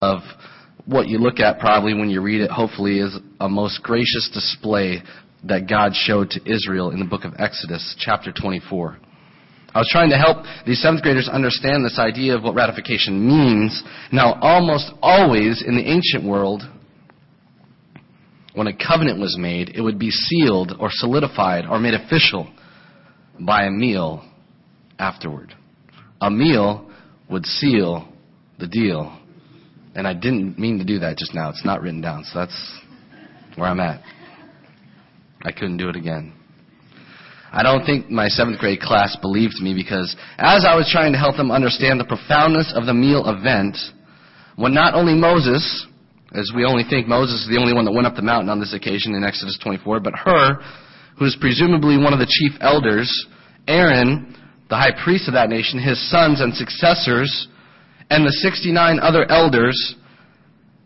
of what you look at probably when you read it, hopefully, is a most gracious display that God showed to Israel in the book of Exodus, chapter 24. I was trying to help these seventh graders understand this idea of what ratification means. Now, almost always in the ancient world, when a covenant was made, it would be sealed or solidified or made official by a meal afterward. A meal would seal the deal. And I didn't mean to do that just now. It's not written down, so that's where I'm at. I couldn't do it again. I don't think my seventh grade class believed me because as I was trying to help them understand the profoundness of the meal event, when not only Moses, as we only think Moses is the only one that went up the mountain on this occasion in Exodus 24, but Hur, who is presumably one of the chief elders, Aaron, the high priest of that nation, his sons and successors, and the 69 other elders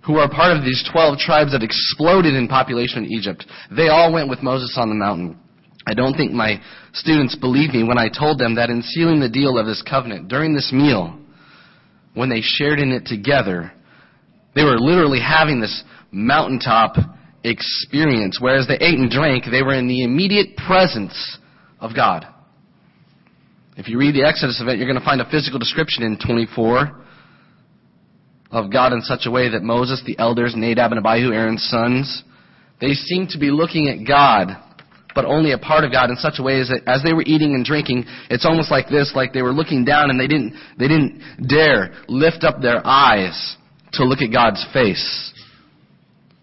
who are part of these 12 tribes that exploded in population in Egypt, they all went with Moses on the mountain. I don't think my students believed me when I told them that in sealing the deal of this covenant during this meal, when they shared in it together, they were literally having this mountaintop experience. Whereas they ate and drank, they were in the immediate presence of God. If you read the Exodus event, you're going to find a physical description in 24 of God in such a way that Moses, the elders, Nadab and Abihu, Aaron's sons, they seem to be looking at God, but only a part of God in such a way as that as they were eating and drinking, it's almost like this, like they were looking down and they didn't, they didn't dare lift up their eyes to look at God's face.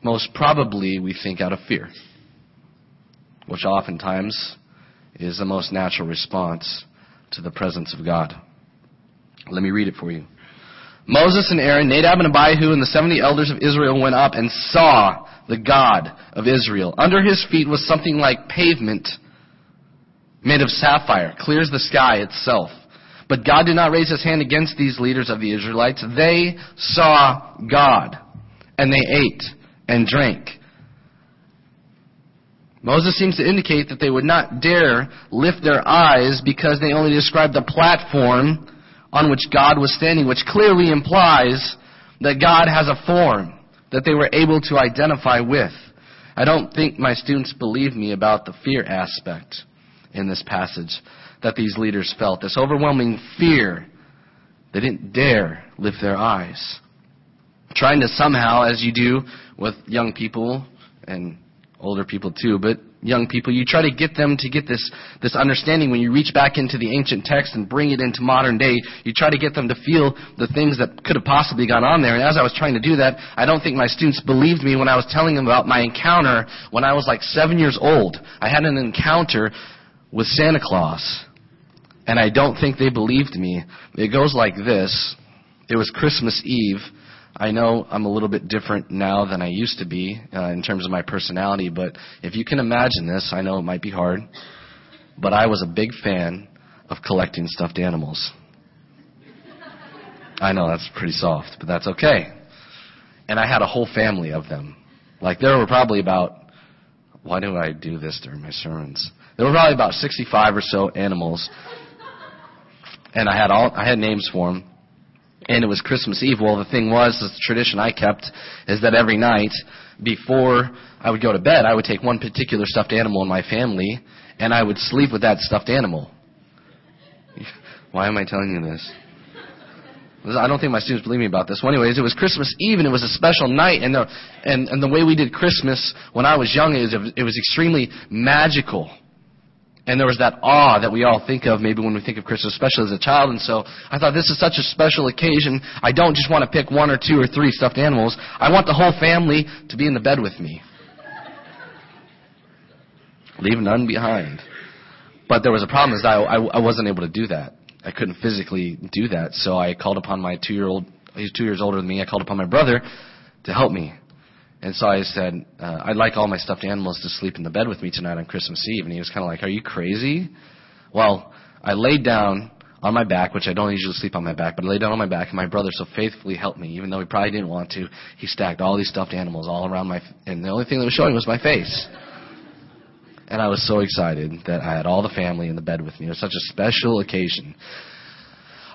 Most probably, we think out of fear, which oftentimes is the most natural response to the presence of God. Let me read it for you. Moses and Aaron, Nadab and Abihu, and the seventy elders of Israel went up and saw the God of Israel. Under his feet was something like pavement made of sapphire, clear as the sky itself. But God did not raise his hand against these leaders of the Israelites. They saw God, and they ate and drank. Moses seems to indicate that they would not dare lift their eyes because they only described the platform on which God was standing, which clearly implies that God has a form that they were able to identify with. I don't think my students believe me about the fear aspect in this passage that these leaders felt. This overwhelming fear. They didn't dare lift their eyes. Trying to somehow, as you do with young people and older people too, but young people, you try to get them to get this, this understanding when you reach back into the ancient text and bring it into modern day. You try to get them to feel the things that could have possibly gone on there. And as I was trying to do that, I don't think my students believed me when I was telling them about my encounter when I was like seven years old. I had an encounter with Santa Claus. And I don't think they believed me. It goes like this. It was Christmas Eve I know I'm a little bit different now than I used to be uh, in terms of my personality, but if you can imagine this, I know it might be hard, but I was a big fan of collecting stuffed animals. I know that's pretty soft, but that's okay. And I had a whole family of them. Like there were probably about why do I do this during my sermons? There were probably about 65 or so animals. And I had all I had names for them and it was Christmas Eve. Well, the thing was, the tradition I kept is that every night before I would go to bed, I would take one particular stuffed animal in my family, and I would sleep with that stuffed animal. Why am I telling you this? I don't think my students believe me about this. Well, anyways, it was Christmas Eve and it was a special night, and the and, and the way we did Christmas when I was young is it was extremely magical. And there was that awe that we all think of maybe when we think of Christmas, especially as a child. And so I thought this is such a special occasion. I don't just want to pick one or two or three stuffed animals. I want the whole family to be in the bed with me. Leave none behind. But there was a problem is I, I, I wasn't able to do that. I couldn't physically do that. So I called upon my two year old, he's two years older than me. I called upon my brother to help me. And so I said, uh, I'd like all my stuffed animals to sleep in the bed with me tonight on Christmas Eve. And he was kind of like, Are you crazy? Well, I laid down on my back, which I don't usually sleep on my back, but I laid down on my back, and my brother so faithfully helped me, even though he probably didn't want to. He stacked all these stuffed animals all around my, f- and the only thing that was showing was my face. And I was so excited that I had all the family in the bed with me. It was such a special occasion.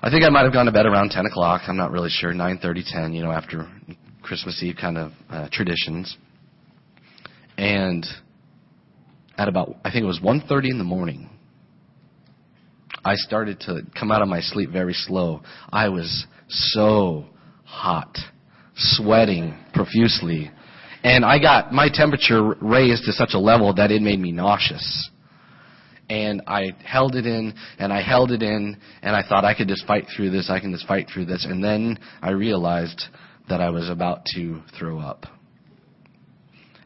I think I might have gone to bed around 10 o'clock. I'm not really sure. 9:30, 10. You know, after Christmas Eve kind of uh, traditions. And at about I think it was 1:30 in the morning, I started to come out of my sleep very slow. I was so hot, sweating profusely, and I got my temperature raised to such a level that it made me nauseous. And I held it in, and I held it in, and I thought I could just fight through this, I can just fight through this. And then I realized that I was about to throw up.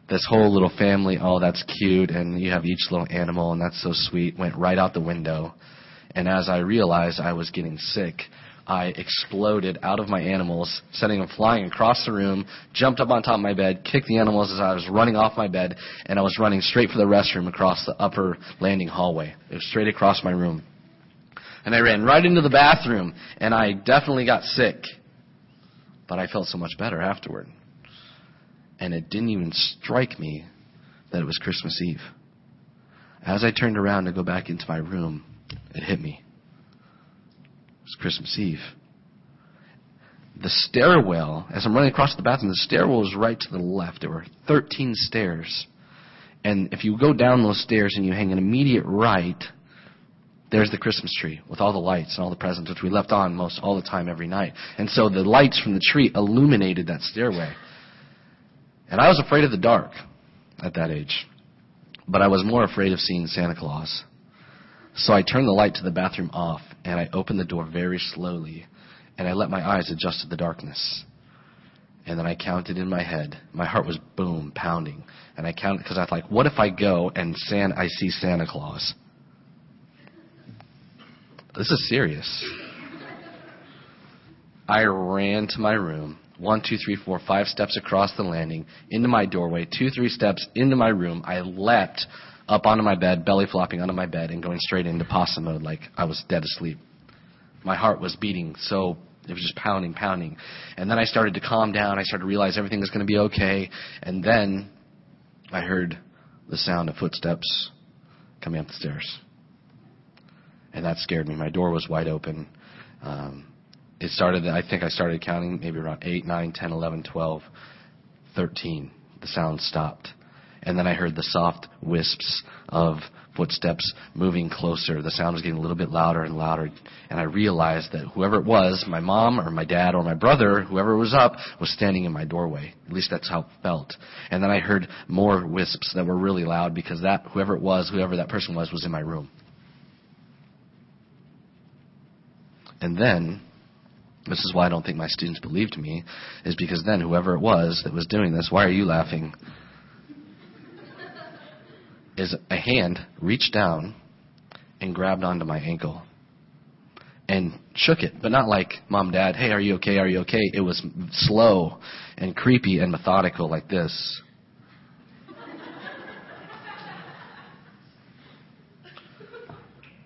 This whole little family, oh, that's cute, and you have each little animal, and that's so sweet, went right out the window. And as I realized I was getting sick, I exploded out of my animals, sending them flying across the room, jumped up on top of my bed, kicked the animals as I was running off my bed, and I was running straight for the restroom across the upper landing hallway. It was straight across my room. And I ran right into the bathroom, and I definitely got sick. But I felt so much better afterward. And it didn't even strike me that it was Christmas Eve. As I turned around to go back into my room, it hit me. It was Christmas Eve. The stairwell, as I'm running across the bathroom, the stairwell was right to the left. There were 13 stairs. And if you go down those stairs and you hang an immediate right, there's the Christmas tree with all the lights and all the presents, which we left on most all the time every night. And so the lights from the tree illuminated that stairway. And I was afraid of the dark at that age. But I was more afraid of seeing Santa Claus. So I turned the light to the bathroom off and I opened the door very slowly and I let my eyes adjust to the darkness. And then I counted in my head. My heart was boom, pounding. And I counted because I was like, what if I go and San- I see Santa Claus? This is serious. I ran to my room. One, two, three, four, five steps across the landing, into my doorway, two, three steps into my room. I leapt up onto my bed, belly flopping onto my bed, and going straight into possum mode like I was dead asleep. My heart was beating so it was just pounding, pounding. And then I started to calm down. I started to realize everything was going to be okay. And then I heard the sound of footsteps coming up the stairs. And that scared me. My door was wide open. Um, it started, I think I started counting maybe around 8, 9, 10, 11, 12, 13. The sound stopped. And then I heard the soft wisps of footsteps moving closer. The sound was getting a little bit louder and louder. And I realized that whoever it was, my mom or my dad or my brother, whoever was up, was standing in my doorway. At least that's how it felt. And then I heard more wisps that were really loud because that, whoever it was, whoever that person was, was in my room. And then, this is why I don't think my students believed me, is because then whoever it was that was doing this, why are you laughing? is a hand reached down and grabbed onto my ankle and shook it, but not like mom, dad, hey, are you okay? Are you okay? It was slow and creepy and methodical like this.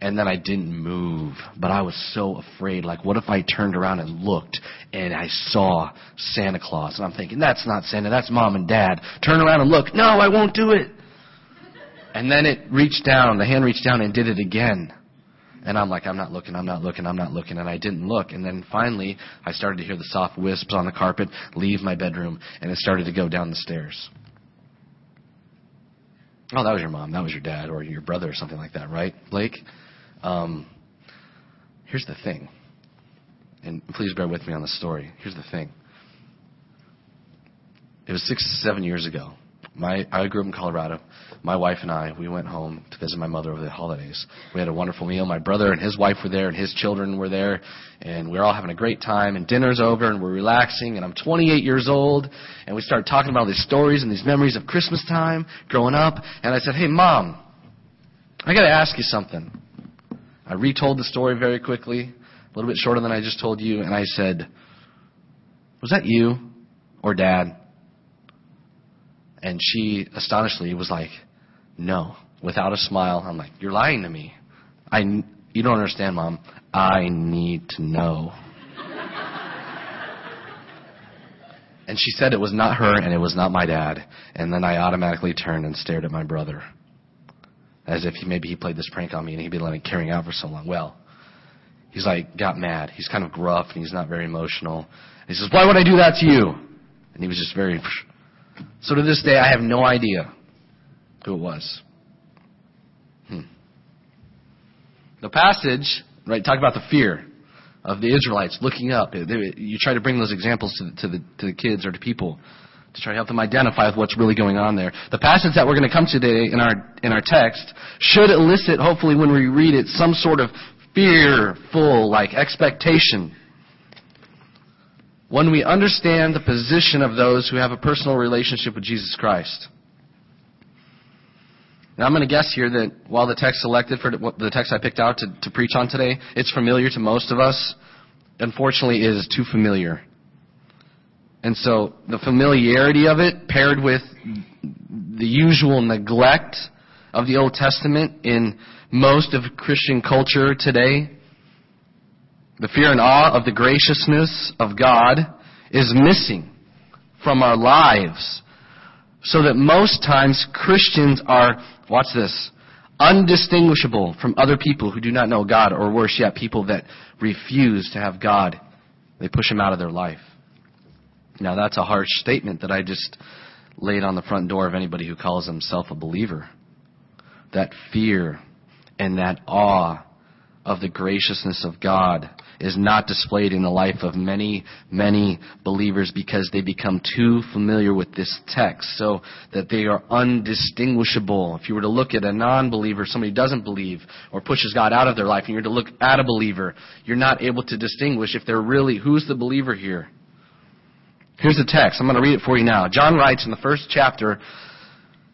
And then I didn't move. But I was so afraid. Like, what if I turned around and looked and I saw Santa Claus? And I'm thinking, that's not Santa, that's mom and dad. Turn around and look. No, I won't do it. And then it reached down, the hand reached down and did it again. And I'm like, I'm not looking, I'm not looking, I'm not looking. And I didn't look. And then finally, I started to hear the soft wisps on the carpet leave my bedroom, and it started to go down the stairs. Oh, that was your mom, that was your dad, or your brother, or something like that, right, Blake? Um, here's the thing. And please bear with me on the story. Here's the thing. It was six, seven years ago. My, I grew up in Colorado. My wife and I, we went home to visit my mother over the holidays. We had a wonderful meal. My brother and his wife were there, and his children were there, and we were all having a great time. And dinner's over, and we're relaxing. And I'm 28 years old, and we start talking about these stories and these memories of Christmas time, growing up. And I said, "Hey, mom, I got to ask you something." I retold the story very quickly, a little bit shorter than I just told you, and I said, Was that you or dad? And she astonishingly was like, No, without a smile. I'm like, You're lying to me. I, you don't understand, Mom. I need to know. and she said it was not her and it was not my dad. And then I automatically turned and stared at my brother as if he, maybe he played this prank on me and he'd been it carrying out for so long. Well, he's like got mad. He's kind of gruff and he's not very emotional. He says, "Why would I do that to you?" And he was just very. So to this day, I have no idea who it was. Hmm. The passage, right, talk about the fear of the Israelites looking up. You try to bring those examples to the, to the, to the kids or to people to try to help them identify with what's really going on there. The passage that we're going to come to today in our in our text should elicit, hopefully, when we read it, some sort of fearful like expectation. When we understand the position of those who have a personal relationship with Jesus Christ. Now I'm going to guess here that while the text selected for the text I picked out to, to preach on today, it's familiar to most of us. Unfortunately, it is too familiar. And so the familiarity of it paired with the usual neglect of the Old Testament in most of Christian culture today, the fear and awe of the graciousness of God is missing from our lives. So that most times Christians are Watch this. Undistinguishable from other people who do not know God, or worse yet, people that refuse to have God. They push him out of their life. Now, that's a harsh statement that I just laid on the front door of anybody who calls himself a believer. That fear and that awe of the graciousness of God is not displayed in the life of many, many believers because they become too familiar with this text so that they are undistinguishable. If you were to look at a non-believer, somebody who doesn't believe or pushes God out of their life, and you're to look at a believer, you're not able to distinguish if they're really, who's the believer here? Here's the text. I'm going to read it for you now. John writes in the first chapter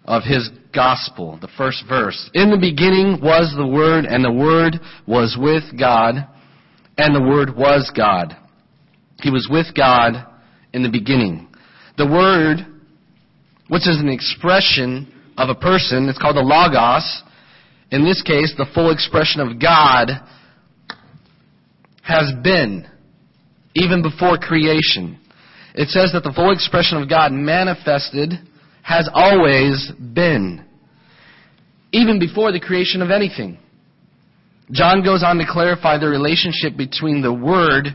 of his gospel, the first verse. In the beginning was the Word, and the Word was with God, and the Word was God. He was with God in the beginning. The Word, which is an expression of a person, it's called the Logos. In this case, the full expression of God has been, even before creation. It says that the full expression of God manifested has always been, even before the creation of anything. John goes on to clarify the relationship between the Word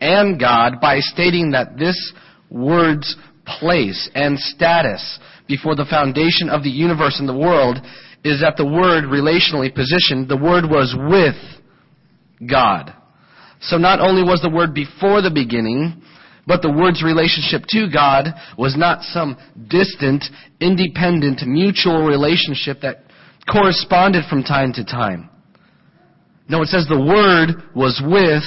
and God by stating that this Word's place and status before the foundation of the universe and the world is that the Word relationally positioned, the Word was with God. So not only was the Word before the beginning, but the Word's relationship to God was not some distant, independent, mutual relationship that corresponded from time to time. No, it says the Word was with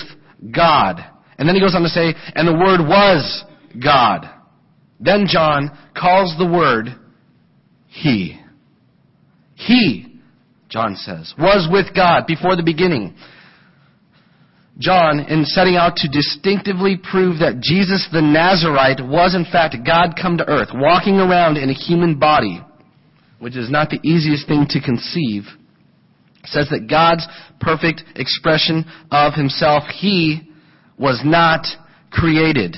God. And then he goes on to say, and the Word was God. Then John calls the Word He. He, John says, was with God before the beginning. John, in setting out to distinctively prove that Jesus the Nazarite was in fact God come to earth, walking around in a human body, which is not the easiest thing to conceive, says that God's perfect expression of himself, he was not created,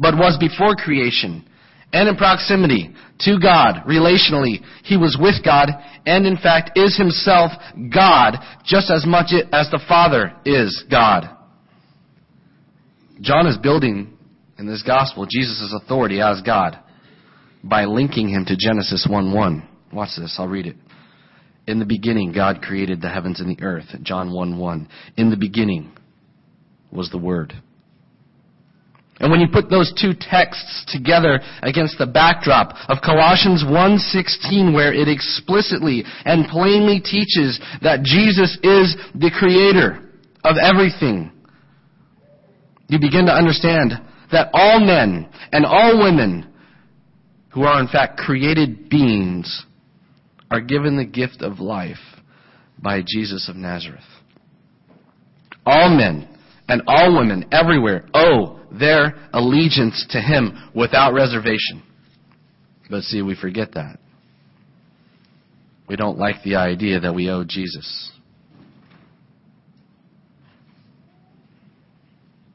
but was before creation and in proximity to God relationally. He was with God and in fact is himself God just as much as the Father is God. John is building in this gospel Jesus' authority as God by linking him to Genesis 1-1. Watch this, I'll read it. In the beginning, God created the heavens and the earth. John 1 1. In the beginning was the Word. And when you put those two texts together against the backdrop of Colossians 1:16 where it explicitly and plainly teaches that Jesus is the creator of everything, you begin to understand that all men and all women who are in fact created beings are given the gift of life by Jesus of Nazareth. All men and all women everywhere owe their allegiance to Him without reservation. But see, we forget that. We don't like the idea that we owe Jesus.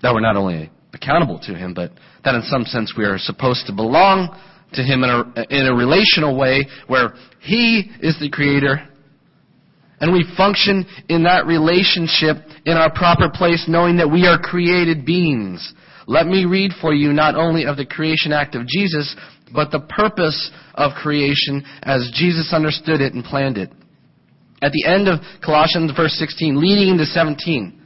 That we're not only accountable to Him, but that in some sense we are supposed to belong to Him in a, in a relational way where He is the Creator And we function in that relationship in our proper place, knowing that we are created beings. Let me read for you not only of the creation act of Jesus, but the purpose of creation as Jesus understood it and planned it. At the end of Colossians verse 16, leading into 17.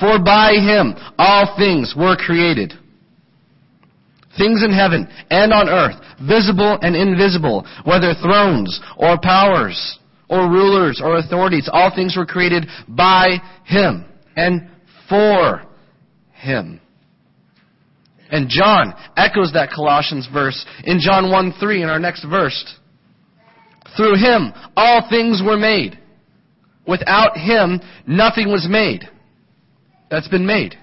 For by him all things were created. Things in heaven and on earth, visible and invisible, whether thrones or powers or rulers or authorities, all things were created by him and for him. And John echoes that Colossians verse in John 1 3 in our next verse. Through him, all things were made. Without him, nothing was made. That's been made.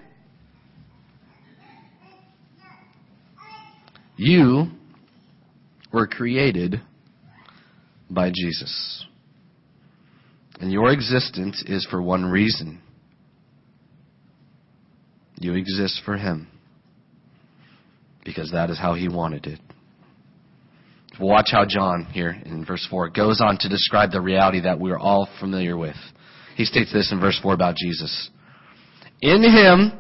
You were created by Jesus. And your existence is for one reason. You exist for Him because that is how he wanted it. Watch how John here in verse 4 goes on to describe the reality that we're all familiar with. He states this in verse 4 about Jesus. In him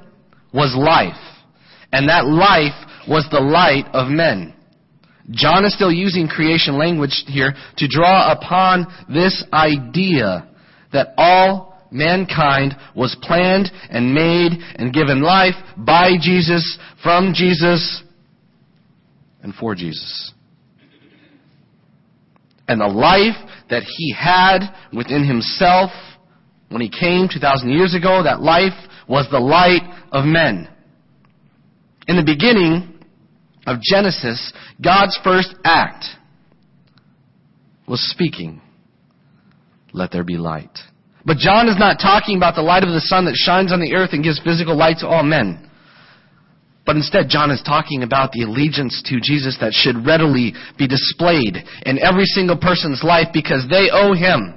was life, and that life was the light of men. John is still using creation language here to draw upon this idea that all mankind was planned and made and given life by Jesus, from Jesus, and for Jesus. And the life that he had within himself when he came 2,000 years ago, that life was the light of men. In the beginning of Genesis, God's first act was speaking, let there be light. But John is not talking about the light of the sun that shines on the earth and gives physical light to all men. But instead, John is talking about the allegiance to Jesus that should readily be displayed in every single person's life because they owe him.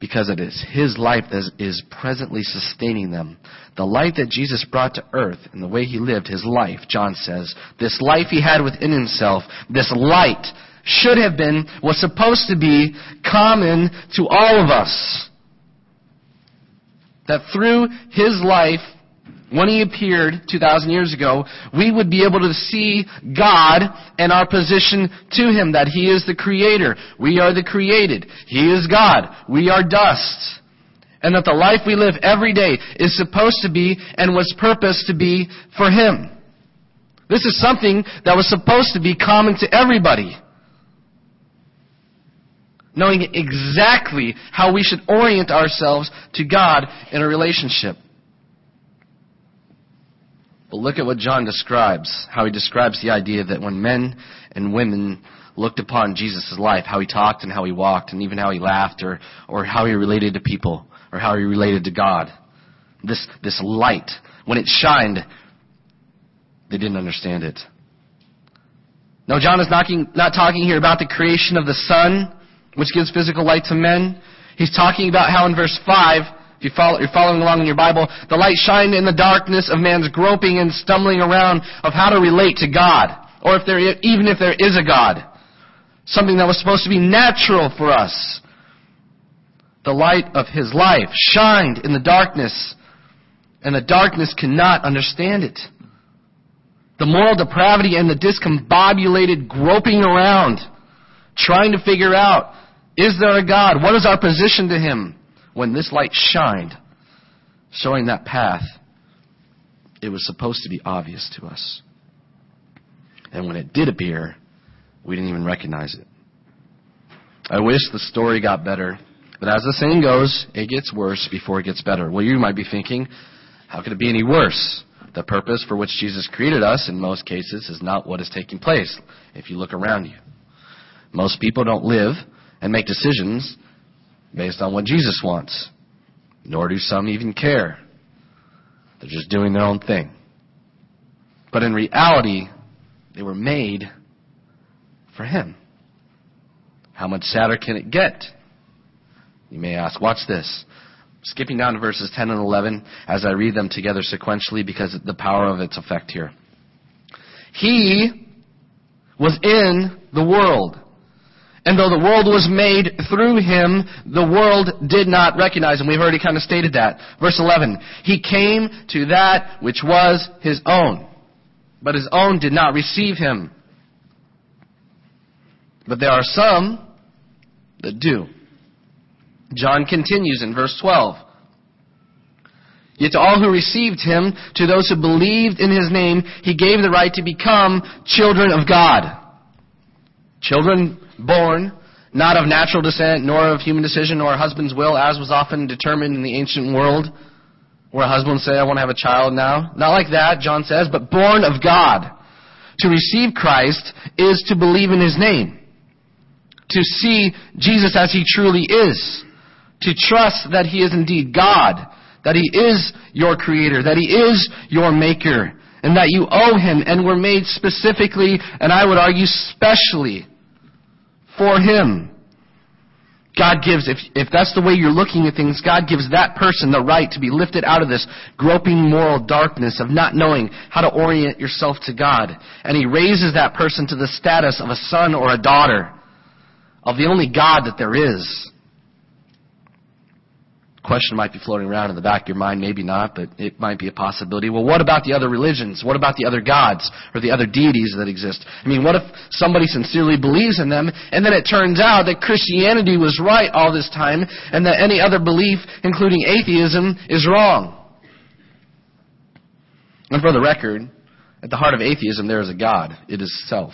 Because it is his life that is presently sustaining them. The light that Jesus brought to earth and the way he lived his life, John says, this life he had within himself, this light should have been, was supposed to be common to all of us. That through his life, when he appeared 2,000 years ago, we would be able to see God and our position to him, that he is the creator. We are the created. He is God. We are dust. And that the life we live every day is supposed to be and was purposed to be for him. This is something that was supposed to be common to everybody. Knowing exactly how we should orient ourselves to God in a relationship. But look at what John describes, how he describes the idea that when men and women looked upon Jesus' life, how he talked and how he walked, and even how he laughed, or, or how he related to people, or how he related to God. This, this light, when it shined, they didn't understand it. No, John is not, not talking here about the creation of the sun, which gives physical light to men. He's talking about how in verse 5, if you follow, you're following along in your Bible, the light shined in the darkness of man's groping and stumbling around of how to relate to God, or if there, even if there is a God, something that was supposed to be natural for us. The light of His life shined in the darkness, and the darkness cannot understand it. The moral depravity and the discombobulated groping around, trying to figure out, is there a God? What is our position to Him? When this light shined, showing that path, it was supposed to be obvious to us. And when it did appear, we didn't even recognize it. I wish the story got better, but as the saying goes, it gets worse before it gets better. Well, you might be thinking, how could it be any worse? The purpose for which Jesus created us, in most cases, is not what is taking place if you look around you. Most people don't live and make decisions based on what Jesus wants. Nor do some even care. They're just doing their own thing. But in reality, they were made for Him. How much sadder can it get? You may ask, watch this. Skipping down to verses 10 and 11 as I read them together sequentially because of the power of its effect here. He was in the world And though the world was made through him, the world did not recognize him. We've already kind of stated that. Verse 11. He came to that which was his own, but his own did not receive him. But there are some that do. John continues in verse 12. Yet to all who received him, to those who believed in his name, he gave the right to become children of God. Children born not of natural descent, nor of human decision, nor a husband's will, as was often determined in the ancient world, where a husband would say, I want to have a child now. Not like that, John says, but born of God. To receive Christ is to believe in his name. To see Jesus as he truly is. To trust that he is indeed God. That he is your creator. That he is your maker. And that you owe him and were made specifically, and I would argue specially, for him. God gives, if, if that's the way you're looking at things, God gives that person the right to be lifted out of this groping moral darkness of not knowing how to orient yourself to God. And He raises that person to the status of a son or a daughter of the only God that there is question might be floating around in the back of your mind, maybe not, but it might be a possibility. Well, what about the other religions? What about the other gods or the other deities that exist? I mean, what if somebody sincerely believes in them and then it turns out that Christianity was right all this time and that any other belief, including atheism, is wrong? And for the record, at the heart of atheism, there is a God. It is self.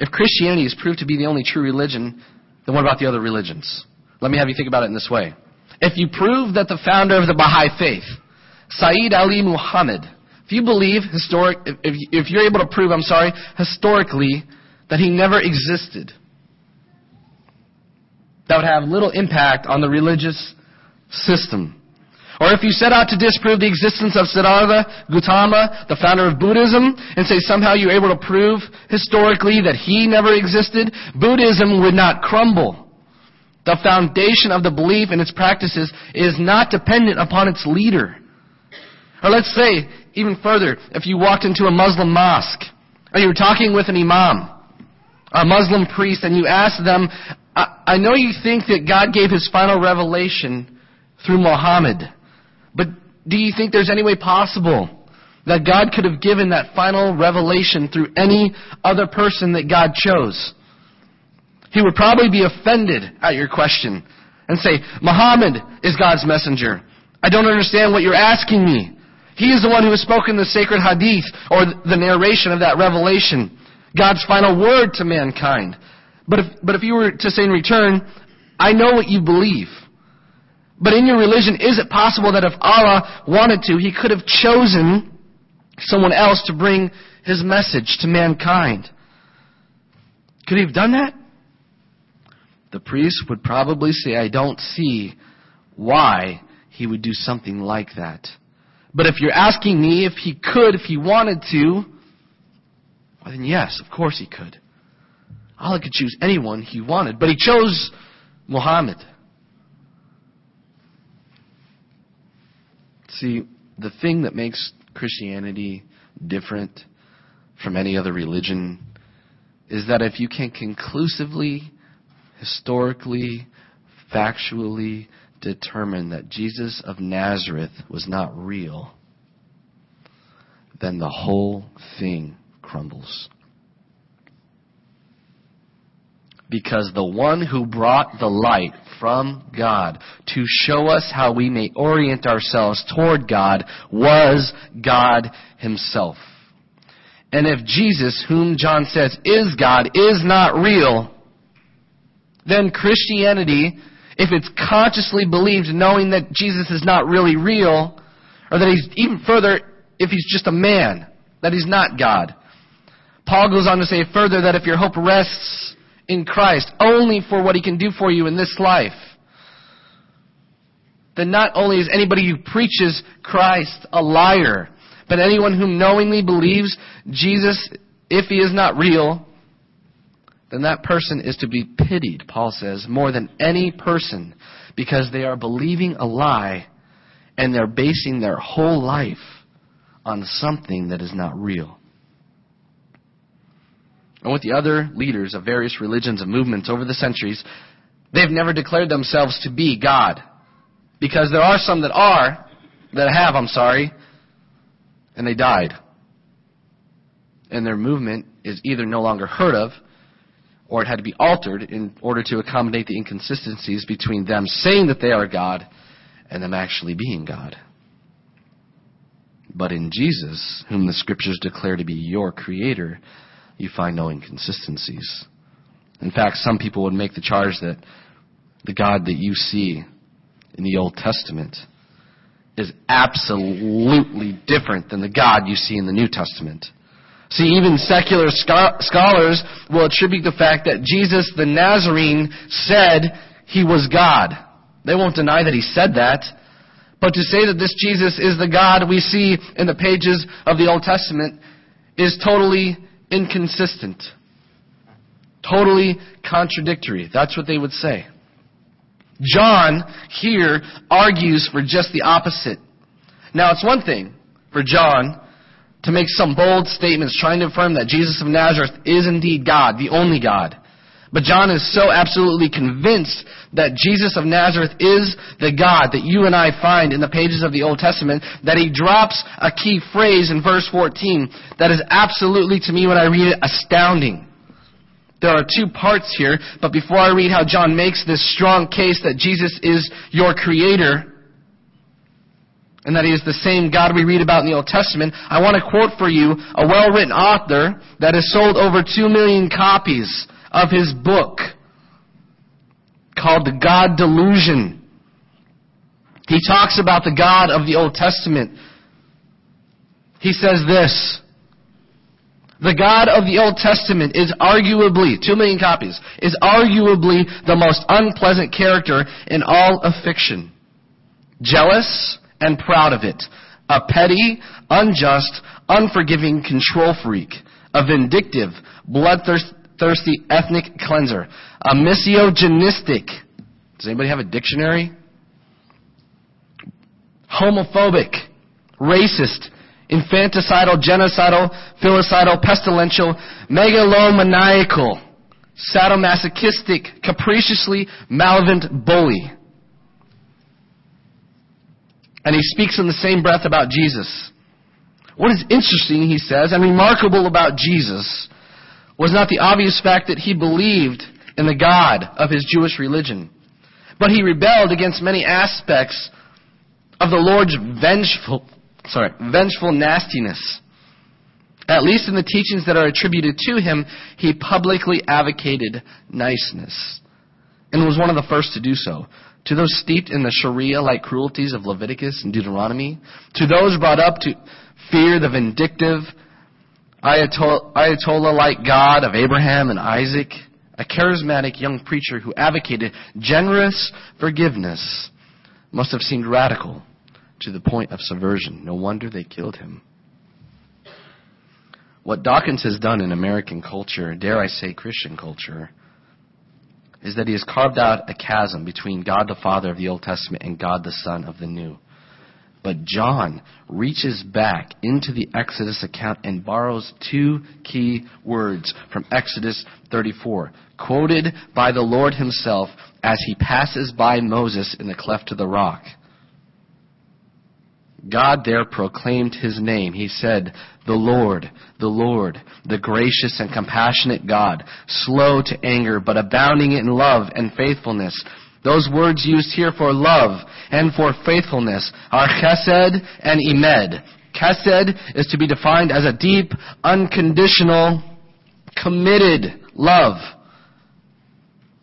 If Christianity is proved to be the only true religion, then what about the other religions? Let me have you think about it in this way. If you prove that the founder of the Baha'i faith, Sayyid Ali Muhammad, if you believe historic, if, if you're able to prove, I'm sorry, historically, that he never existed, that would have little impact on the religious system. Or if you set out to disprove the existence of Siddhartha Gautama, the founder of Buddhism, and say somehow you're able to prove historically that he never existed, Buddhism would not crumble. The foundation of the belief and its practices is not dependent upon its leader. Or let's say, even further, if you walked into a Muslim mosque, or you were talking with an imam, a Muslim priest, and you asked them, I, I know you think that God gave his final revelation through Muhammad, but do you think there's any way possible that God could have given that final revelation through any other person that God chose? He would probably be offended at your question and say, Muhammad is God's messenger. I don't understand what you're asking me. He is the one who has spoken the sacred hadith or the narration of that revelation, God's final word to mankind. But if, but if you were to say in return, I know what you believe. But in your religion, is it possible that if Allah wanted to, He could have chosen someone else to bring His message to mankind? Could He have done that? The priest would probably say, I don't see why he would do something like that. But if you're asking me if he could, if he wanted to, well then yes, of course he could. Allah could choose anyone he wanted, but he chose Muhammad. See, the thing that makes Christianity different from any other religion is that if you can conclusively historically, factually determine that Jesus of Nazareth was not real, then the whole thing crumbles. Because the one who brought the light from God to show us how we may orient ourselves toward God was God Himself. And if Jesus, whom John says is God, is not real, then Christianity, if it's consciously believed knowing that Jesus is not really real, or that he's even further, if he's just a man, that he's not God. Paul goes on to say further that if your hope rests in Christ only for what he can do for you in this life, then not only is anybody who preaches Christ a liar, but anyone who knowingly believes Jesus, if he is not real, then that person is to be pitied, Paul says, more than any person because they are believing a lie and they're basing their whole life on something that is not real. and with the other leaders of various religions and movements over the centuries, they've never declared themselves to be God. Because there are some that are, that have, I'm sorry, and they died. And their movement is either no longer heard of, or it had to be altered in order to accommodate the inconsistencies between them saying that they are God and them actually being God. But in Jesus, whom the scriptures declare to be your creator, you find no inconsistencies. In fact, some people would make the charge that the God that you see in the Old Testament is absolutely different than the God you see in the New Testament. See, even secular scholars will attribute the fact that Jesus the Nazarene said he was God. They won't deny that he said that. But to say that this Jesus is the God we see in the pages of the Old Testament is totally inconsistent. Totally contradictory. That's what they would say. John here argues for just the opposite. Now, it's one thing for John to make some bold statements trying to affirm that Jesus of Nazareth is indeed God, the only God. But John is so absolutely convinced that Jesus of Nazareth is the God that you and I find in the pages of the Old Testament that he drops a key phrase in verse 14 that is absolutely, to me, when I read it, astounding. There are two parts here, but before I read how John makes this strong case that Jesus is your creator, and that he is the same God we read about in the Old Testament, I want to quote for you a well-written author that has sold over two million copies of his book called The God Delusion. He talks about the God of the Old Testament. He says this. The God of the Old Testament is arguably, two million copies, is arguably the most unpleasant character in all of fiction. Jealous and proud of it. A petty, unjust, unforgiving control freak. A vindictive, bloodthirsty, ethnic cleanser. A misogynistic. Does anybody have a dictionary? Homophobic, racist, infanticidal, genocidal, filicidal, pestilential, megalomaniacal, sadomasochistic, capriciously malevolent bully. And he speaks in the same breath about Jesus. What is interesting, he says, and remarkable about Jesus was not the obvious fact that he believed in the God of his Jewish religion, but he rebelled against many aspects of the Lord's vengeful, sorry, vengeful nastiness. At least in the teachings that are attributed to him, he publicly advocated niceness and was one of the first to do so. To those steeped in the Sharia like cruelties of Leviticus and Deuteronomy, to those brought up to fear the vindictive Ayatollah like God of Abraham and Isaac, a charismatic young preacher who advocated generous forgiveness, must have seemed radical to the point of subversion. No wonder they killed him. What Dawkins has done in American culture, dare I say Christian culture, is that he has carved out a chasm between God the Father of the Old Testament and God the Son of the New. But John reaches back into the Exodus account and borrows two key words from Exodus 34, quoted by the Lord himself as he passes by Moses in the cleft of the rock. God there proclaimed his name. He said, The Lord, the Lord, the gracious and compassionate God, slow to anger, but abounding in love and faithfulness, those words used here for love and for faithfulness are chesed and emed. Chesed is to be defined as a deep, unconditional, committed love,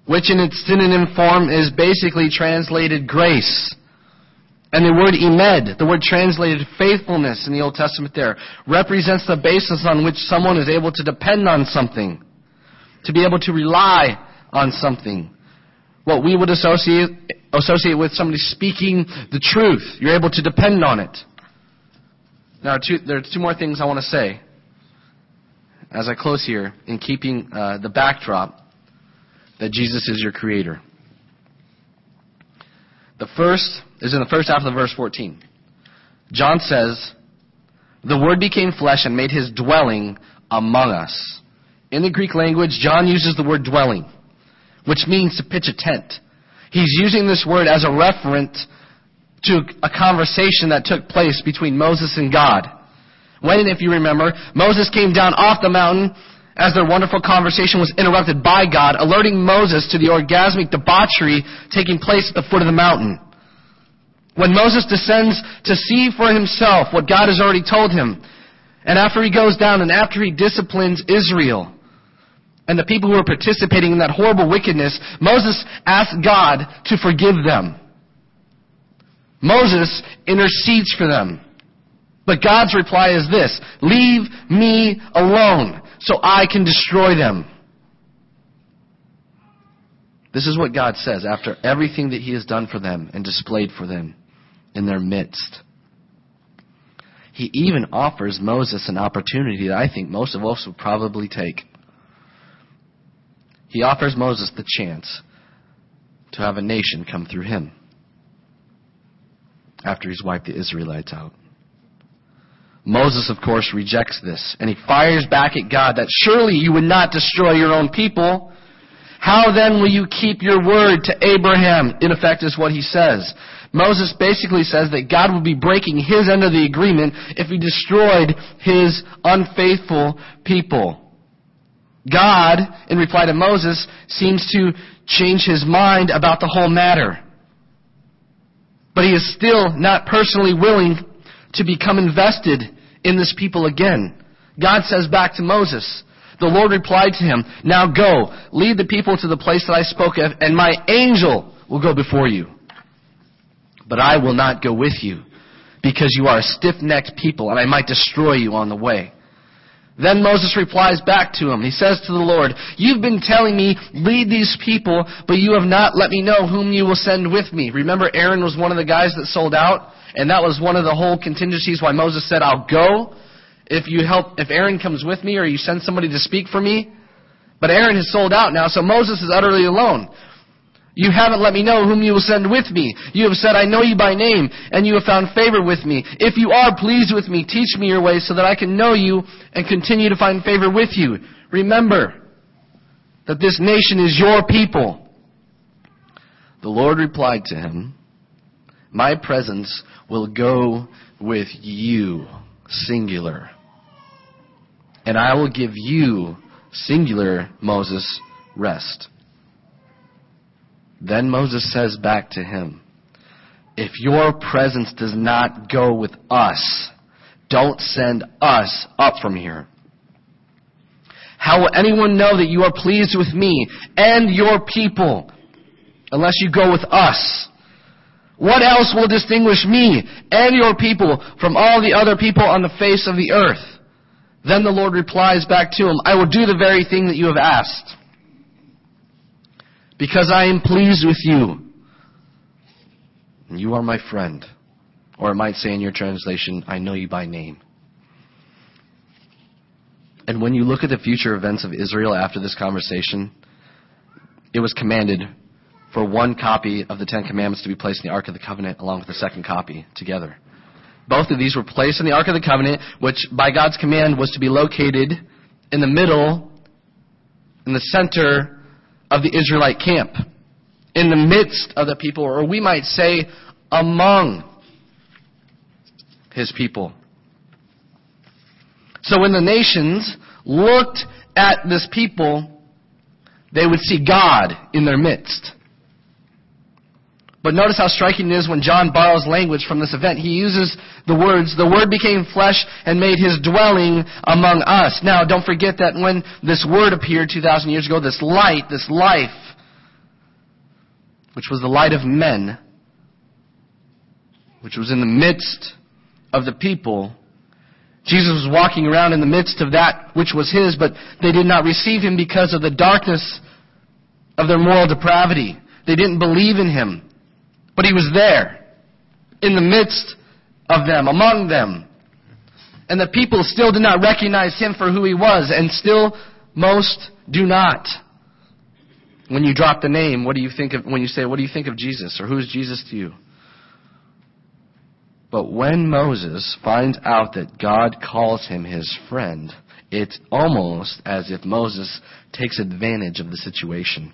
which in its synonym form is basically translated grace. And the word emed, the word translated faithfulness in the Old Testament there, represents the basis on which someone is able to depend on something, to be able to rely on something what we would associate, associate with somebody speaking the truth. You're able to depend on it. Now, two, there are two more things I want to say as I close here in keeping uh, the backdrop that Jesus is your creator. The first is in the first half of verse 14. John says, The Word became flesh and made his dwelling among us In the Greek language, John uses the word dwelling, which means to pitch a tent. He's using this word as a reference to a conversation that took place between Moses and God. When, if you remember, Moses came down off the mountain as their wonderful conversation was interrupted by God, alerting Moses to the orgasmic debauchery taking place at the foot of the mountain. When Moses descends to see for himself what God has already told him, and after he goes down and after he disciplines Israel, and the people who are participating in that horrible wickedness, Moses asks God to forgive them. Moses intercedes for them. But God's reply is this, leave me alone so I can destroy them. This is what God says after everything that He has done for them and displayed for them in their midst. He even offers Moses an opportunity that I think most of us would probably take. He offers Moses the chance to have a nation come through him after he's wiped the Israelites out. Moses, of course, rejects this, and he fires back at God that surely you would not destroy your own people. How then will you keep your word to Abraham? In effect, is what he says. Moses basically says that God would be breaking his end of the agreement if he destroyed his unfaithful people. God, in reply to Moses, seems to change his mind about the whole matter. But he is still not personally willing to become invested in this people again. God says back to Moses, the Lord replied to him, Now go, lead the people to the place that I spoke of, and my angel will go before you. But I will not go with you, because you are a stiff-necked people, and I might destroy you on the way. Then Moses replies back to him. He says to the Lord, You've been telling me, lead these people, but you have not let me know whom you will send with me. Remember Aaron was one of the guys that sold out? And that was one of the whole contingencies why Moses said, I'll go if you help, if Aaron comes with me or you send somebody to speak for me. But Aaron has sold out now, so Moses is utterly alone. You haven't let me know whom you will send with me. You have said, I know you by name, and you have found favor with me. If you are pleased with me, teach me your ways so that I can know you and continue to find favor with you. Remember that this nation is your people. The Lord replied to him, My presence will go with you, singular. And I will give you, singular, Moses, rest. Then Moses says back to him, If your presence does not go with us, don't send us up from here. How will anyone know that you are pleased with me and your people unless you go with us? What else will distinguish me and your people from all the other people on the face of the earth? Then the Lord replies back to him, I will do the very thing that you have asked. Because I am pleased with you. And you are my friend. Or it might say in your translation, I know you by name. And when you look at the future events of Israel after this conversation, it was commanded for one copy of the Ten Commandments to be placed in the Ark of the Covenant along with the second copy together. Both of these were placed in the Ark of the Covenant, which by God's command was to be located in the middle, in the center of the Israelite camp. In the midst of the people, or we might say among his people. So when the nations looked at this people, they would see God in their midst. But notice how striking it is when John borrows language from this event. He uses the words, the Word became flesh and made his dwelling among us. Now, don't forget that when this Word appeared 2,000 years ago, this light, this life, which was the light of men, which was in the midst of the people, Jesus was walking around in the midst of that which was his, but they did not receive him because of the darkness of their moral depravity. They didn't believe in him. But he was there, in the midst of them, among them. And the people still did not recognize him for who he was, and still most do not. When you drop the name, what do you think of, when you say, what do you think of Jesus, or who is Jesus to you? But when Moses finds out that God calls him his friend, It's almost as if Moses takes advantage of the situation.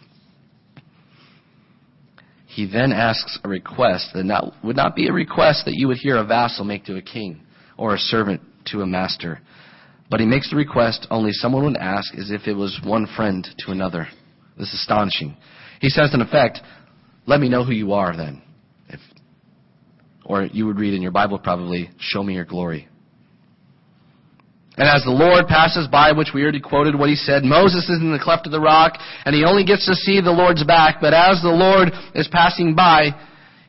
He then asks a request that would not be a request that you would hear a vassal make to a king or a servant to a master. But he makes the request only someone would ask as if it was one friend to another. This is astonishing. He says, in effect, let me know who you are then. If, or you would read in your Bible probably, show me your glory. And as the Lord passes by, which we already quoted what he said, Moses is in the cleft of the rock, and he only gets to see the Lord's back, but as the Lord is passing by,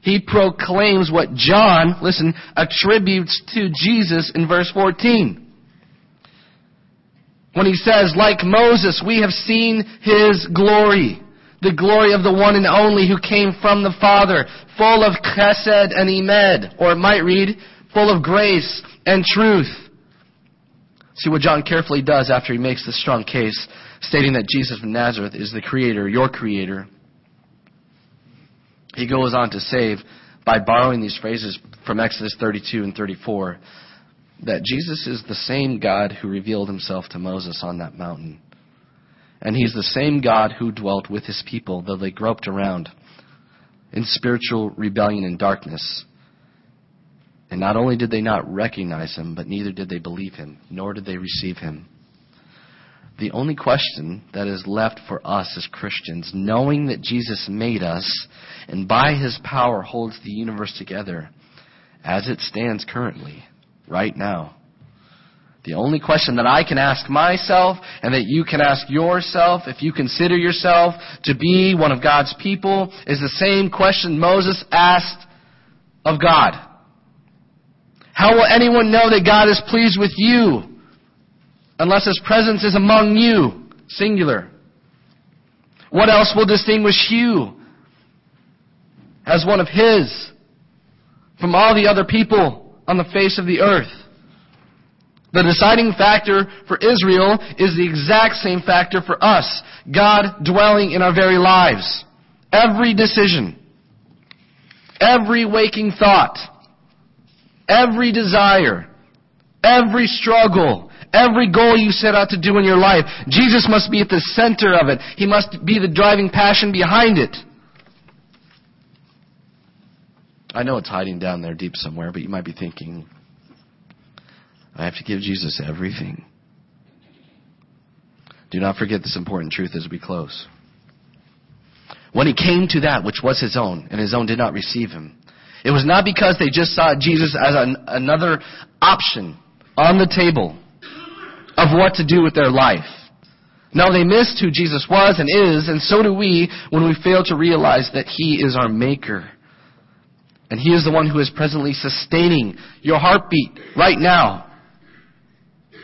he proclaims what John, listen, attributes to Jesus in verse 14. When he says, like Moses, we have seen his glory. The glory of the one and only who came from the Father, full of chesed and emet, or it might read, full of grace and truth. See what John carefully does after he makes this strong case, stating that Jesus of Nazareth is the creator, your creator. He goes on to say, by borrowing these phrases from Exodus 32 and 34, that Jesus is the same God who revealed himself to Moses on that mountain. And he's the same God who dwelt with his people, though they groped around in spiritual rebellion and darkness. And not only did they not recognize him, but neither did they believe him, nor did they receive him. The only question that is left for us as Christians, knowing that Jesus made us and by his power holds the universe together as it stands currently, right now. The only question that I can ask myself and that you can ask yourself if you consider yourself to be one of God's people is the same question Moses asked of God. How will anyone know that God is pleased with you unless his presence is among you? Singular. What else will distinguish you as one of his from all the other people on the face of the earth. The deciding factor for Israel is the exact same factor for us. God dwelling in our very lives. Every decision, every waking thought, every desire, every struggle, every goal you set out to do in your life, Jesus must be at the center of it. He must be the driving passion behind it. I know it's hiding down there deep somewhere, but you might be thinking, I have to give Jesus everything. Do not forget this important truth as we close. When he came to that which was his own, and his own did not receive him, it was not because they just saw Jesus as an, another option on the table of what to do with their life. No, they missed who Jesus was and is, and so do we when we fail to realize that he is our maker and He is the one who is presently sustaining your heartbeat right now.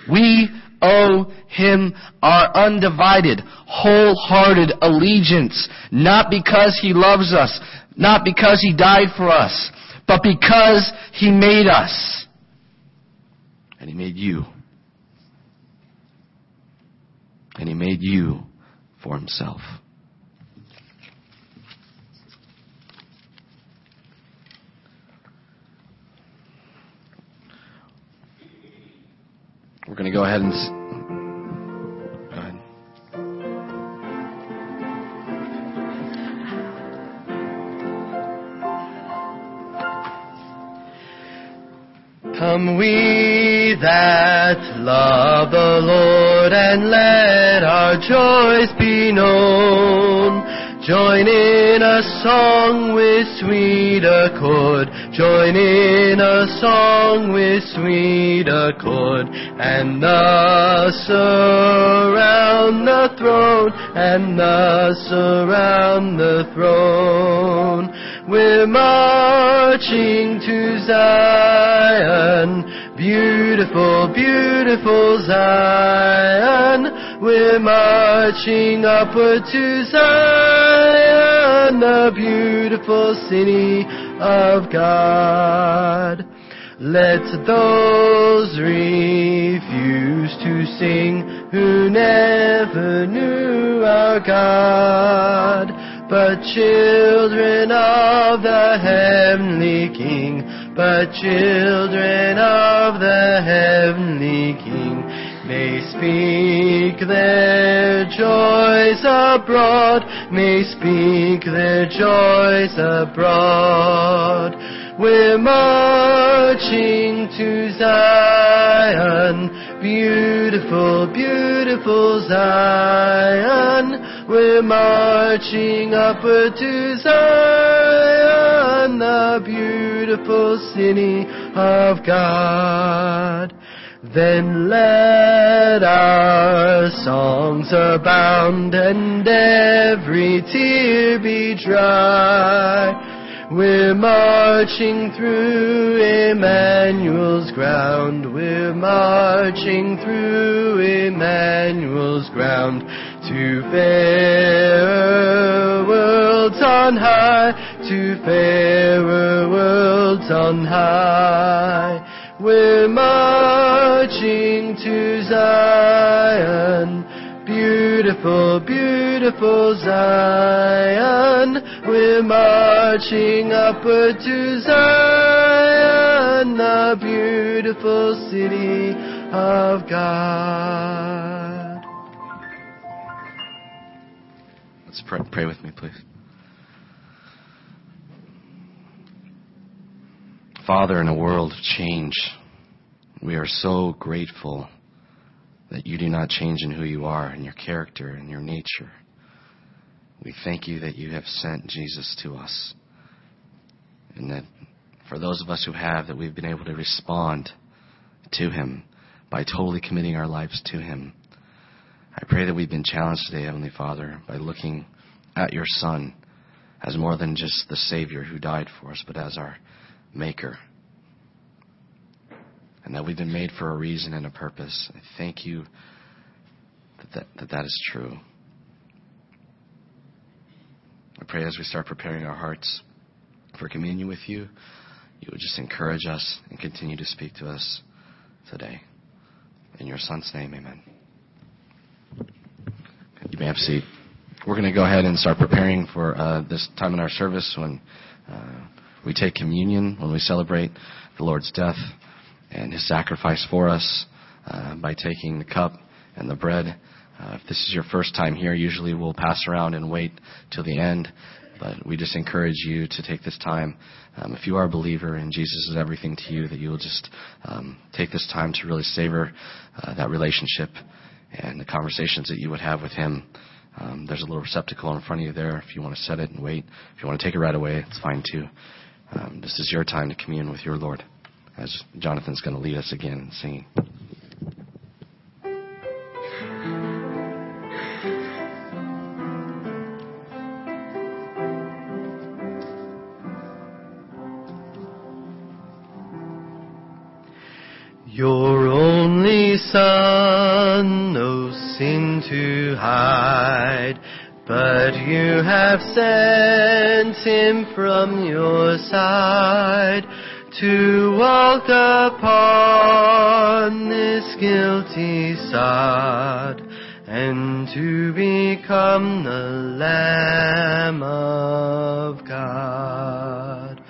We owe Him our undivided, wholehearted allegiance, not because He loves us, not because He died for us, but because He made us. And He made you. And He made you for Himself. We're going to go ahead and. Come we that love the Lord and let our joys be known. Join in a song with sweet accord. Join in a song with sweet accord. And thus around the throne, and thus around the throne. We're marching to Zion. Beautiful, beautiful Zion, we're marching upward to Zion, the beautiful city of God. Let those refuse to sing who never knew our God, but children of the heavenly King but children of the heavenly King. may speak their joys abroad, may speak their joys abroad. We're marching to Zion, beautiful, beautiful Zion. We're marching up to Zion, the beautiful city of God. Then let our songs abound and every tear be dry. We're marching through Emmanuel's ground. We're marching through Emmanuel's ground to fairer worlds on high, to fairer worlds on high. We're marching to Zion, beautiful, beautiful Zion. We're marching upward to Zion, the beautiful city of God. Pray, pray with me, please. Father, in a world of change, we are so grateful that you do not change in who you are, in your character, in your nature. We thank you that you have sent Jesus to us. And that for those of us who have, that we've been able to respond to him by totally committing our lives to him. I pray that we've been challenged today, Heavenly Father, by looking at your Son as more than just the Savior who died for us, but as our Maker. And that we've been made for a reason and a purpose. I thank you that that, that, that is true. I pray as we start preparing our hearts for communion with you, you would just encourage us and continue to speak to us today. In your Son's name, amen. You may have a seat. We're going to go ahead and start preparing for uh, this time in our service when uh, we take communion, when we celebrate the Lord's death and his sacrifice for us uh, by taking the cup and the bread. Uh, if this is your first time here, usually we'll pass around and wait till the end. But we just encourage you to take this time. Um, if you are a believer and Jesus is everything to you, that you will just um, take this time to really savor uh, that relationship and the conversations that you would have with Him. Um, there's a little receptacle in front of you there if you want to set it and wait. If you want to take it right away, it's fine too. Um, this is your time to commune with your Lord, as Jonathan's going to lead us again in singing. Your only Son, no sin to hide, but you have sent him from your side to walk upon this guilty sod and to become the Lamb of God.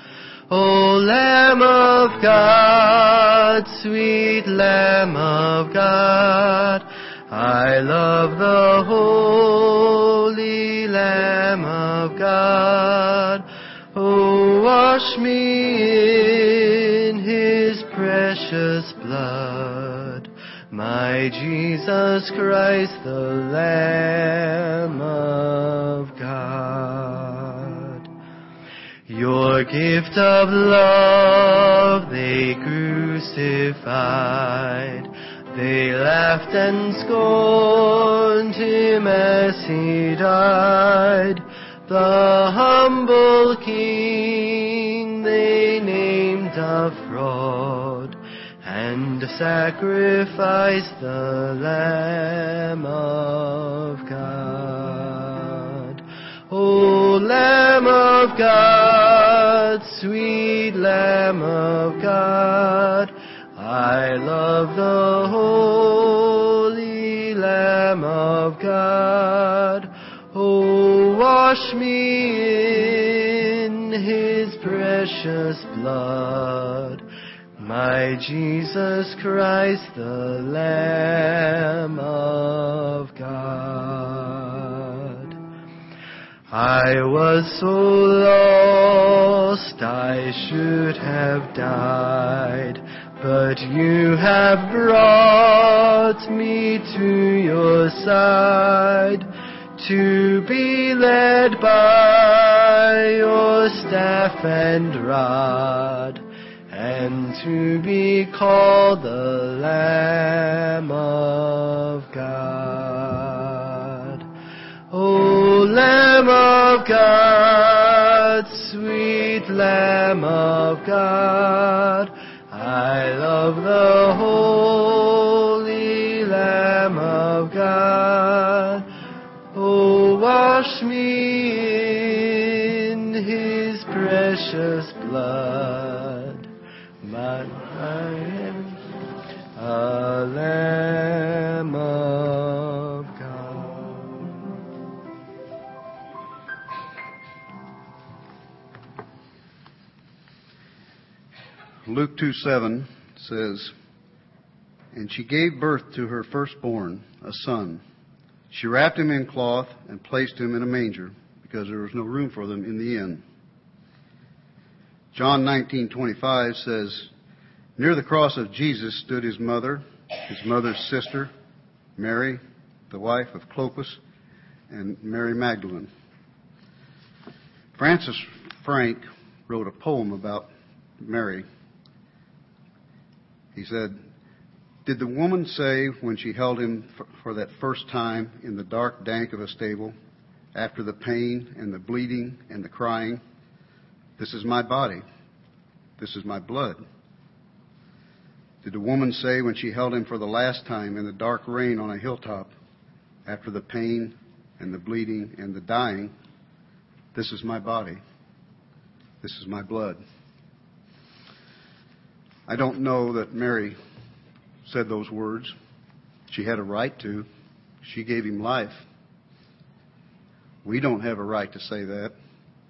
O Lamb of God, sweet Lamb of God, I love the holy Lamb of God. Oh, wash me in his precious blood, my Jesus Christ, the Lamb of God. Your gift of love they crucified. They laughed and scorned him as he died. The humble king they named a fraud and sacrificed the Lamb of God. O Lamb of God, sweet Lamb of God, I love the holy Lamb of God. Oh, wash me in his precious blood, my Jesus Christ the Lamb of God. I was so lost I should have died, but you have brought me to your side to be led by your staff and rod and to be called the Lamb of God. O Lamb of God, sweet Lamb of God, I love the holy Lamb of God. Oh, wash me in his precious blood. My, am a Lamb Luke 2 7 says, And she gave birth to her firstborn, a son. She wrapped him in cloth and placed him in a manger because there was no room for them in the inn. John 19:25 says, Near the cross of Jesus stood his mother, his mother's sister, Mary, the wife of Clopas, and Mary Magdalene. Francis Frank wrote a poem about Mary. He said, Did the woman say when she held him for, that first time in the dark dank of a stable, after the pain and the bleeding and the crying, This is my body, this is my blood? Did the woman say when she held him for the last time in the dark rain on a hilltop, after the pain and the bleeding and the dying, This is my body, this is my blood? I don't know that Mary said those words. She had a right to. She gave him life. We don't have a right to say that,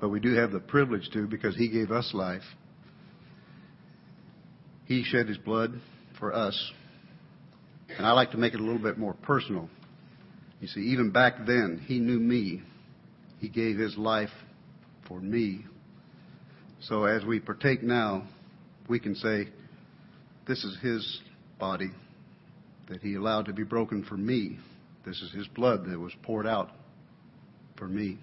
but we do have the privilege to because he gave us life. He shed his blood for us. And I like to make it a little bit more personal. You see, even back then, he knew me. He gave his life for me. So as we partake now, we can say, This is his body that he allowed to be broken for me. This is his blood that was poured out for me.